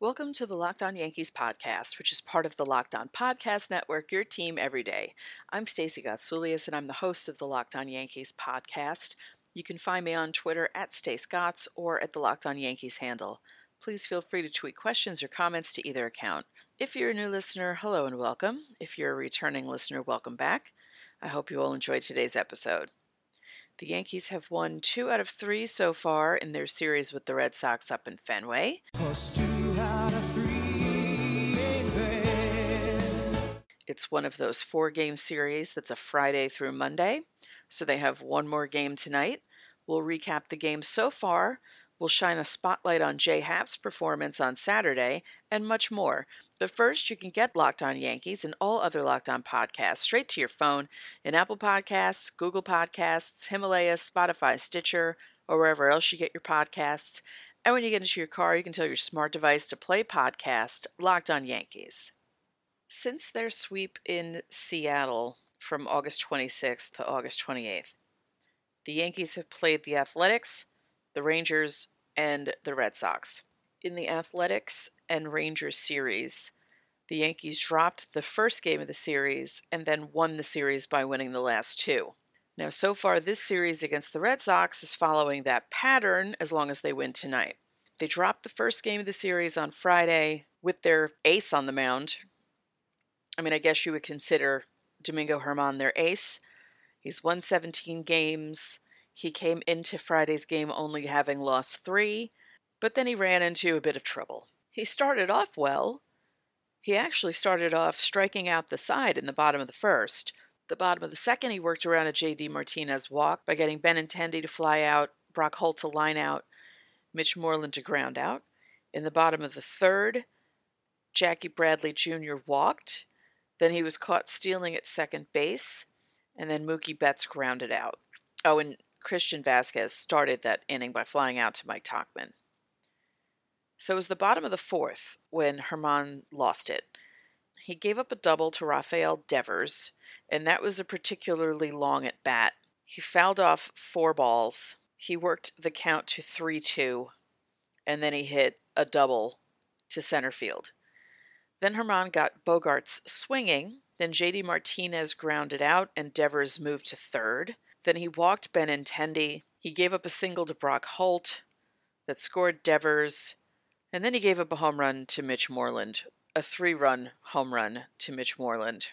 Welcome to the Locked On Yankees podcast, which is part of the Locked On Podcast Network, your team every day. I'm Stacey Gotsulias, and I'm the host of the Locked On Yankees podcast. You can find me on Twitter at Stace or at the Locked On Yankees handle. Please feel free to tweet questions or comments to either account. If you're a new listener, hello and welcome. If you're a returning listener, welcome back. I hope you all enjoyed today's episode. The Yankees have won two out of three so far in their series with the Red Sox up in Fenway. It's one of those four game series that's a Friday through Monday. So they have one more game tonight. We'll recap the game so far. We'll shine a spotlight on Jay Happ's performance on Saturday and much more. But first, you can get Locked On Yankees and all other Locked On podcasts straight to your phone in Apple Podcasts, Google Podcasts, Himalaya, Spotify, Stitcher, or wherever else you get your podcasts. And when you get into your car, you can tell your smart device to play podcast Locked On Yankees. Since their sweep in Seattle from August 26th to August 28th, the Yankees have played the Athletics, the Rangers, and the Red Sox. In the Athletics and Rangers series, the Yankees dropped the first game of the series and then won the series by winning the last two. Now, so far, this series against the Red Sox is following that pattern as long as they win tonight. They dropped the first game of the series on Friday with their ace on the mound, I mean, I guess you would consider Domingo German their ace. He's won 17 games. He came into Friday's game only having lost three, but then he ran into a bit of trouble. He started off well. He actually started off striking out the side in the bottom of the first. The bottom of the second, he worked around a J.D. Martinez walk by getting Benintendi to fly out, Brock Holt to line out, Mitch Moreland to ground out. In the bottom of the third, Jackie Bradley Jr. walked. Then he was caught stealing at second base, and then Mookie Betts grounded out. Oh, and Christian Vazquez started that inning by flying out to Mike Tauchman. So it was the bottom of the fourth when German lost it. He gave up a double to Rafael Devers, and that was a particularly long at bat. He fouled off four balls. He worked the count to 3 2, and then he hit a double to center field. Then German got Bogaerts swinging. Then JD Martinez grounded out and Devers moved to third. Then he walked Benintendi. He gave up a single to Brock Holt that scored Devers. And then he gave up a home run to Mitch Moreland, a three run home run to Mitch Moreland.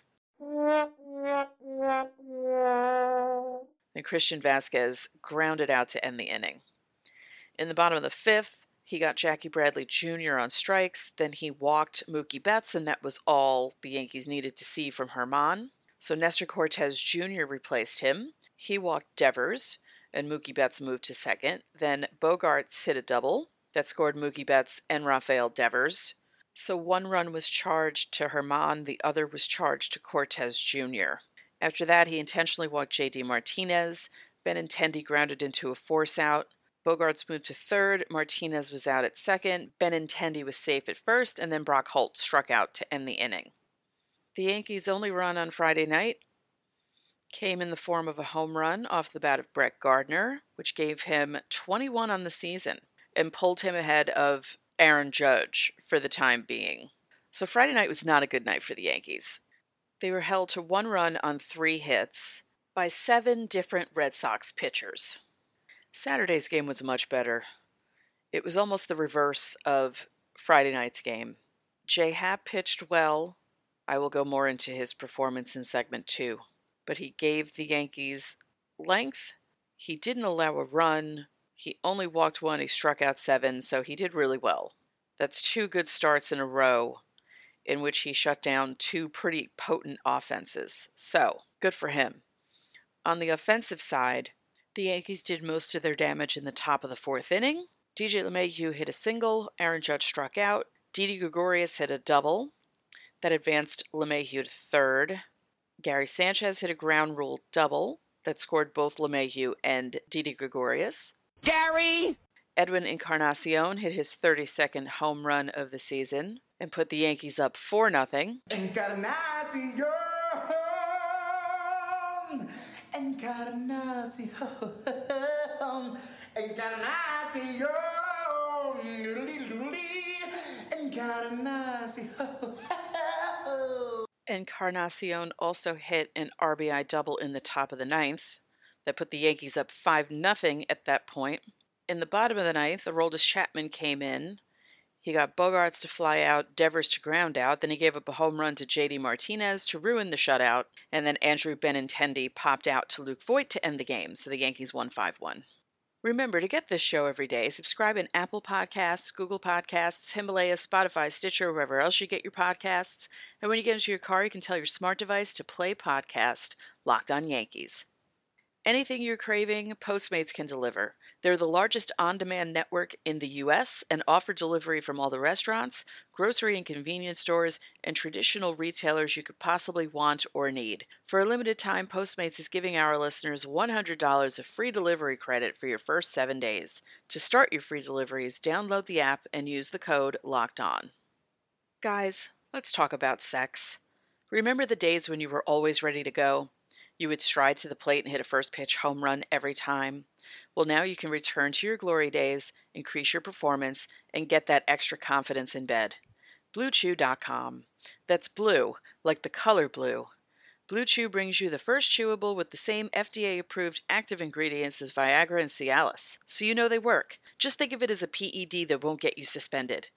Then Christian Vazquez grounded out to end the inning. In the bottom of the fifth, he got Jackie Bradley Jr. on strikes. Then he walked Mookie Betts, and that was all the Yankees needed to see from German. So Nestor Cortes Jr. replaced him. He walked Devers, and Mookie Betts moved to second. Then Bogaerts hit a double that scored Mookie Betts and Rafael Devers. So one run was charged to German, the other was charged to Cortes Jr. After that, he intentionally walked J.D. Martinez. Benintendi grounded into a force out. Bogaerts moved to third. Martinez was out at second. Benintendi was safe at first, and then Brock Holt struck out to end the inning. The Yankees' only run on Friday night came in the form of a home run off the bat of Brett Gardner, which gave him 21 on the season and pulled him ahead of Aaron Judge for the time being. So Friday night was not a good night for the Yankees. They were held to one run on three hits by seven different Red Sox pitchers. Saturday's game was much better. It was almost the reverse of Friday night's game. Jay Happ pitched well. I will go more into his performance in segment two. But he gave the Yankees length. He didn't allow a run. He only walked one. He struck out seven, so he did really well. That's two good starts in a row in which he shut down two pretty potent offenses. So, good for him. On the offensive side, the Yankees did most of their damage in the top of the fourth inning. DJ LeMahieu hit a single, Aaron Judge struck out, Didi Gregorius hit a double that advanced LeMahieu to third. Gary Sanchez hit a ground rule double that scored both LeMahieu and Didi Gregorius. Gary! Edwin Encarnacion hit his 32nd home run of the season and put the Yankees up 4 0. Encarnacion! Encarnacion, Encarnacion. Encarnacion also hit an RBI double in the top of the ninth that put the Yankees up 5 0 at that point. In the bottom of the ninth, Aroldis Chapman came in. He got Bogaerts to fly out, Devers to ground out. Then he gave up a home run to JD Martinez to ruin the shutout. And then Andrew Benintendi popped out to Luke Voit to end the game. So the Yankees won 5 1. Remember to get this show every day. Subscribe in Apple Podcasts, Google Podcasts, Himalaya, Spotify, Stitcher, wherever else you get your podcasts. And when you get into your car, you can tell your smart device to play podcast Locked on Yankees. Anything you're craving, Postmates can deliver. They're the largest on demand network in the U.S. and offer delivery from all the restaurants, grocery and convenience stores, and traditional retailers you could possibly want or need. For a limited time, Postmates is giving our listeners $100 of free delivery credit for your first seven days. To start your free deliveries, download the app and use the code LOCKED ON. Guys, let's talk about sex. Remember the days when you were always ready to go? You would stride to the plate and hit a first pitch home run every time. Well, now you can return to your glory days, increase your performance, and get that extra confidence in bed. BlueChew.com. That's blue, like the color blue. Blue Chew brings you the first chewable with the same FDA approved active ingredients as Viagra and Cialis, so you know they work. Just think of it as a PED that won't get you suspended.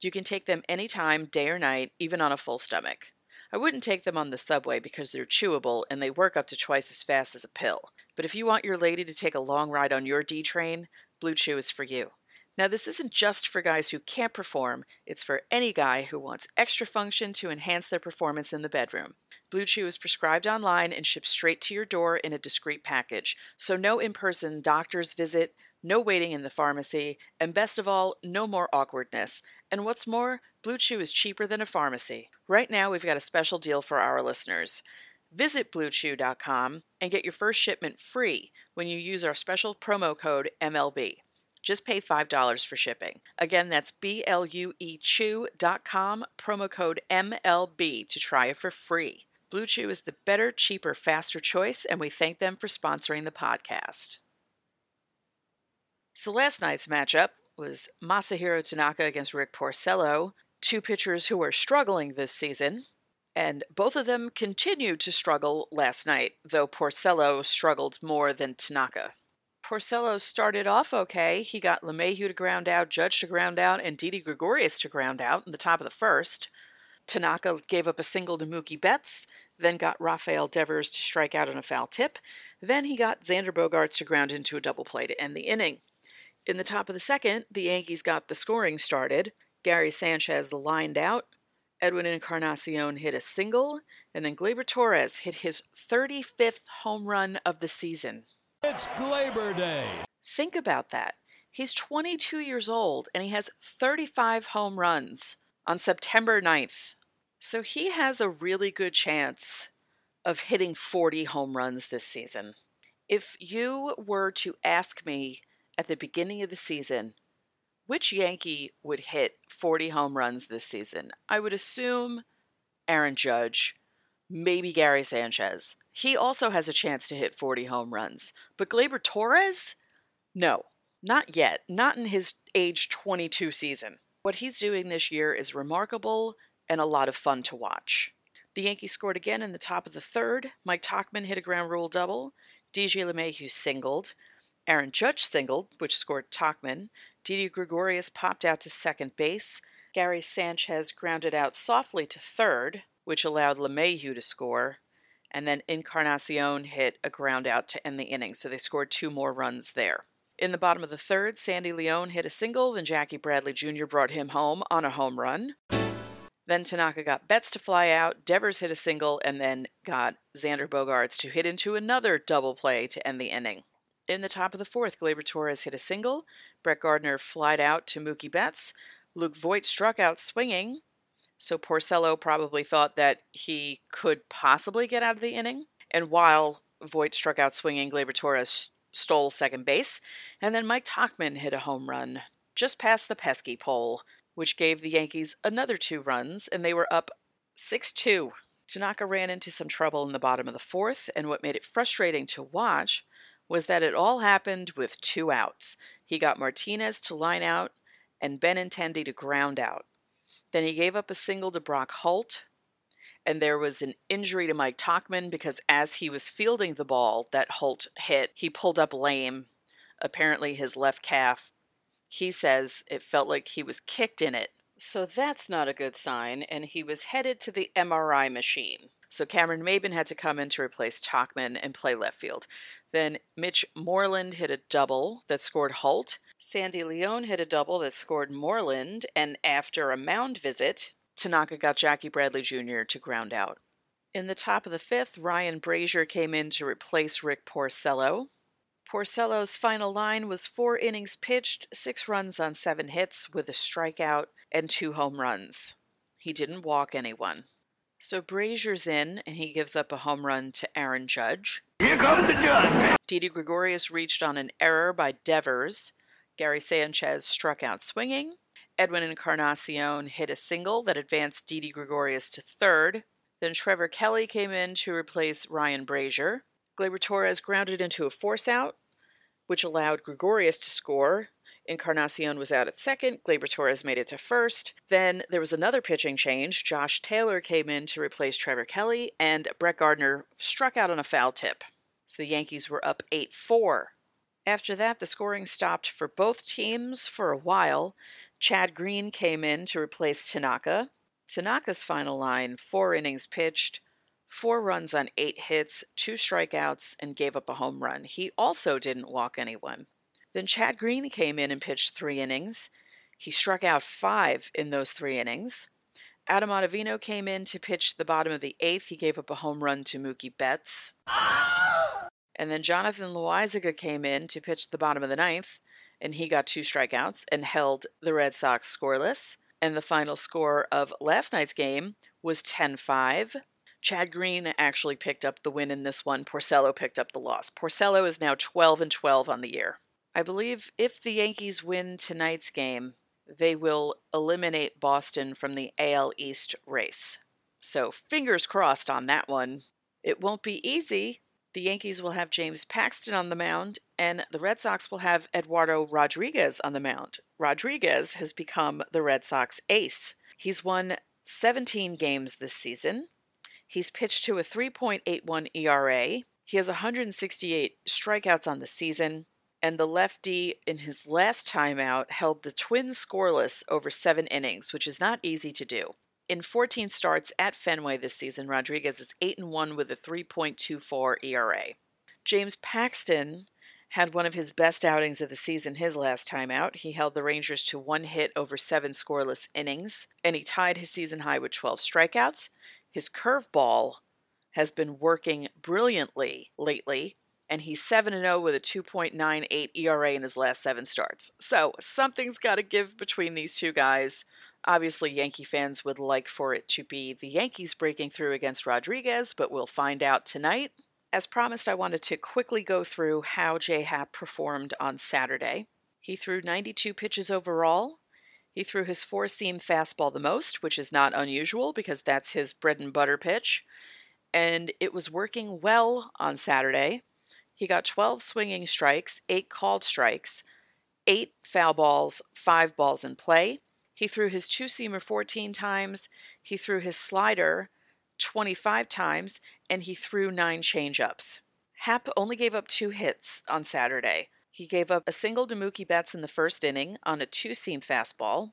You can take them anytime, day or night, even on a full stomach. I wouldn't take them on the subway because they're chewable and they work up to twice as fast as a pill. But if you want your lady to take a long ride on your D train, Blue Chew is for you. Now, this isn't just for guys who can't perform, it's for any guy who wants extra function to enhance their performance in the bedroom. Blue Chew is prescribed online and shipped straight to your door in a discreet package, so no in person doctor's visit, no waiting in the pharmacy, and best of all, no more awkwardness. And what's more, Blue Chew is cheaper than a pharmacy. Right now, we've got a special deal for our listeners. Visit BlueChew.com and get your first shipment free when you use our special promo code MLB. Just pay $5 for shipping. Again, that's B L U E Chew.com, promo code MLB to try it for free. Blue Chew is the better, cheaper, faster choice, and we thank them for sponsoring the podcast. So last night's matchup was Masahiro Tanaka against Rick Porcello, two pitchers who are struggling this season, and both of them continued to struggle last night, though Porcello struggled more than Tanaka. Porcello started off okay. He got LeMahieu to ground out, Judge to ground out, and Didi Gregorius to ground out in the top of the first. Tanaka gave up a single to Mookie Betts, then got Rafael Devers to strike out on a foul tip. Then he got Xander Bogaerts to ground into a double play to end the inning. In the top of the second, the Yankees got the scoring started. Gary Sanchez lined out. Edwin Encarnacion hit a single, and then Gleyber Torres hit his 35th home run of the season. It's Gleyber Day. Think about that. He's 22 years old and he has 35 home runs on September 9th. So he has a really good chance of hitting 40 home runs this season. If you were to ask me at the beginning of the season, which Yankee would hit 40 home runs this season? I would assume Aaron Judge, maybe Gary Sanchez. He also has a chance to hit 40 home runs. But Gleyber Torres? No, not yet. Not in his age 22 season. What he's doing this year is remarkable and a lot of fun to watch. The Yankees scored again in the top of the third. Mike Tauchman hit a ground rule double. DJ LeMahieu singled. Aaron Judge singled, which scored Tauchman. Didi Gregorius popped out to second base. Gary Sanchez grounded out softly to third, which allowed LeMahieu to score. And then Encarnacion hit a ground out to end the inning, so they scored two more runs there. In the bottom of the third, Sandy Leon hit a single, then Jackie Bradley Jr. brought him home on a home run. Then Tanaka got Betts to fly out, Devers hit a single, and then got Xander Bogaerts to hit into another double play to end the inning. In the top of the fourth, Gleyber Torres hit a single. Brett Gardner flied out to Mookie Betts. Luke Voit struck out swinging. So Porcello probably thought that he could possibly get out of the inning. And while Voit struck out swinging, Gleyber Torres stole second base. And then Mike Tauchman hit a home run just past the pesky pole, which gave the Yankees another two runs, and they were up 6 2. Tanaka ran into some trouble in the bottom of the fourth, and what made it frustrating to watch was that it all happened with two outs. He got Martinez to line out, and Benintendi to ground out. Then he gave up a single to Brock Holt, and there was an injury to Mike Tauchman because as he was fielding the ball that Holt hit, he pulled up lame, apparently his left calf. He says it felt like he was kicked in it. So that's not a good sign, and he was headed to the MRI machine. So Cameron Maybin had to come in to replace Tauchman and play left field. Then Mitch Moreland hit a double that scored Holt. Sandy Leon hit a double that scored Moreland, and after a mound visit, Tanaka got Jackie Bradley Jr. to ground out. In the top of the fifth, Ryan Brasier came in to replace Rick Porcello. Porcello's final line was four innings pitched, six runs on seven hits, with a strikeout and two home runs. He didn't walk anyone. So Brasier's in, and he gives up a home run to Aaron Judge. Here comes the judge. Didi Gregorius reached on an error by Devers. Gary Sanchez struck out swinging. Edwin Encarnacion hit a single that advanced Didi Gregorius to third. Then Trevor Kelley came in to replace Ryan Brasier. Gleyber Torres grounded into a force out, which allowed Gregorius to score. Encarnacion was out at second. Gleyber Torres made it to first. Then there was another pitching change. Josh Taylor came in to replace Trevor Kelley, and Brett Gardner struck out on a foul tip. So the Yankees were up 8 4. After that, the scoring stopped for both teams for a while. Chad Green came in to replace Tanaka. Tanaka's final line four innings pitched, four runs on eight hits, two strikeouts, and gave up a home run. He also didn't walk anyone. Then Chad Green came in and pitched three innings. He struck out five in those three innings. Adam Ottavino came in to pitch the bottom of the eighth. He gave up a home run to Mookie Betts. And then Jonathan Loaisiga came in to pitch the bottom of the ninth, and he got two strikeouts and held the Red Sox scoreless. And the final score of last night's game was 10 5. Chad Green actually picked up the win in this one. Porcello picked up the loss. Porcello is now 12 and 12 on the year. I believe if the Yankees win tonight's game, they will eliminate Boston from the AL East race. So fingers crossed on that one. It won't be easy, the Yankees will have James Paxton on the mound, and the Red Sox will have Eduardo Rodriguez on the mound. Rodriguez has become the Red Sox ace. He's won 17 games this season. He's pitched to a 3.81 ERA. He has 168 strikeouts on the season, and the lefty, in his last time out, held the Twins scoreless over seven innings, which is not easy to do. In 14 starts at Fenway this season, Rodriguez is 8 and 1 with a 3.24 ERA. James Paxton had one of his best outings of the season his last time out. He held the Rangers to one hit over seven scoreless innings, and he tied his season high with 12 strikeouts. His curveball has been working brilliantly lately, and he's 7 0 with a 2.98 ERA in his last seven starts. So something's got to give between these two guys. Obviously, Yankee fans would like for it to be the Yankees breaking through against Rodriguez, but we'll find out tonight. As promised, I wanted to quickly go through how J Happ performed on Saturday. He threw 92 pitches overall. He threw his four seam fastball the most, which is not unusual because that's his bread and butter pitch. And it was working well on Saturday. He got 12 swinging strikes, 8 called strikes, 8 foul balls, 5 balls in play. He threw his two seamer 14 times, he threw his slider 25 times, and he threw nine changeups. Happ only gave up two hits on Saturday. He gave up a single to Mookie Betts in the first inning on a two seam fastball,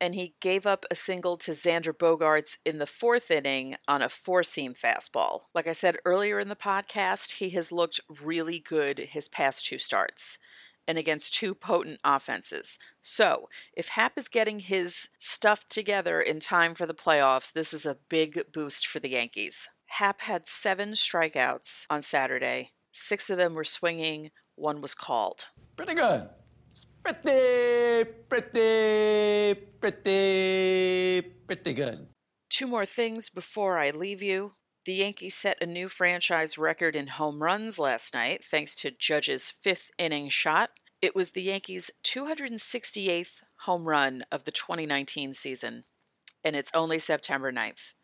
and he gave up a single to Xander Bogaerts in the fourth inning on a four seam fastball. Like I said earlier in the podcast, he has looked really good his past two starts and against two potent offenses. So, if Happ is getting his stuff together in time for the playoffs, this is a big boost for the Yankees. Happ had seven strikeouts on Saturday. Six of them were swinging, one was called. Pretty good. It's pretty, pretty, pretty, pretty good. Two more things before I leave you. The Yankees set a new franchise record in home runs last night thanks to Judge's fifth inning shot. It was the Yankees' 268th home run of the 2019 season, and it's only September 9th.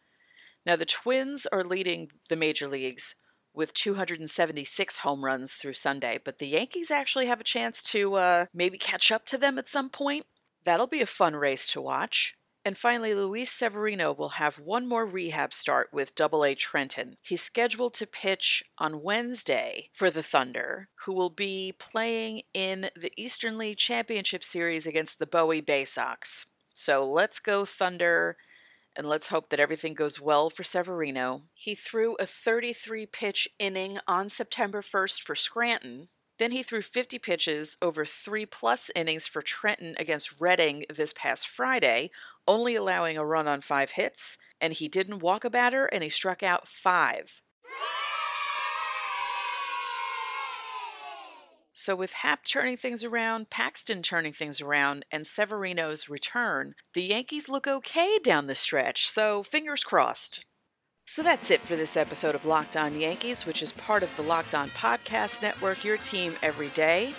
Now, the Twins are leading the major leagues with 276 home runs through Sunday, but the Yankees actually have a chance to uh, maybe catch up to them at some point. That'll be a fun race to watch. And finally, Luis Severino will have one more rehab start with Double A Trenton. He's scheduled to pitch on Wednesday for the Thunder, who will be playing in the Eastern League Championship Series against the Bowie Bay Sox. So let's go, Thunder, and let's hope that everything goes well for Severino. He threw a 33 pitch inning on September 1st for Scranton, then he threw 50 pitches over three plus innings for Trenton against Reading this past Friday, only allowing a run on five hits, and he didn't walk a batter and he struck out five. So, with Happ turning things around, Paxton turning things around, and Severino's return, the Yankees look okay down the stretch, so fingers crossed. So that's it for this episode of Locked On Yankees, which is part of the Locked On Podcast Network, your team every day.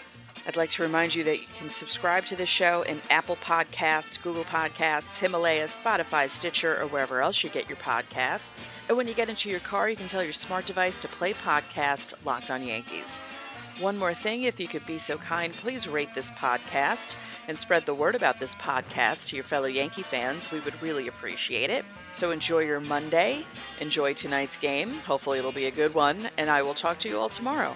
I'd like to remind you that you can subscribe to the show in Apple Podcasts, Google Podcasts, Himalaya, Spotify, Stitcher, or wherever else you get your podcasts. And when you get into your car, you can tell your smart device to play podcast Locked On Yankees. One more thing, if you could be so kind, please rate this podcast and spread the word about this podcast to your fellow Yankee fans. We would really appreciate it. So enjoy your Monday, enjoy tonight's game. Hopefully, it'll be a good one, and I will talk to you all tomorrow.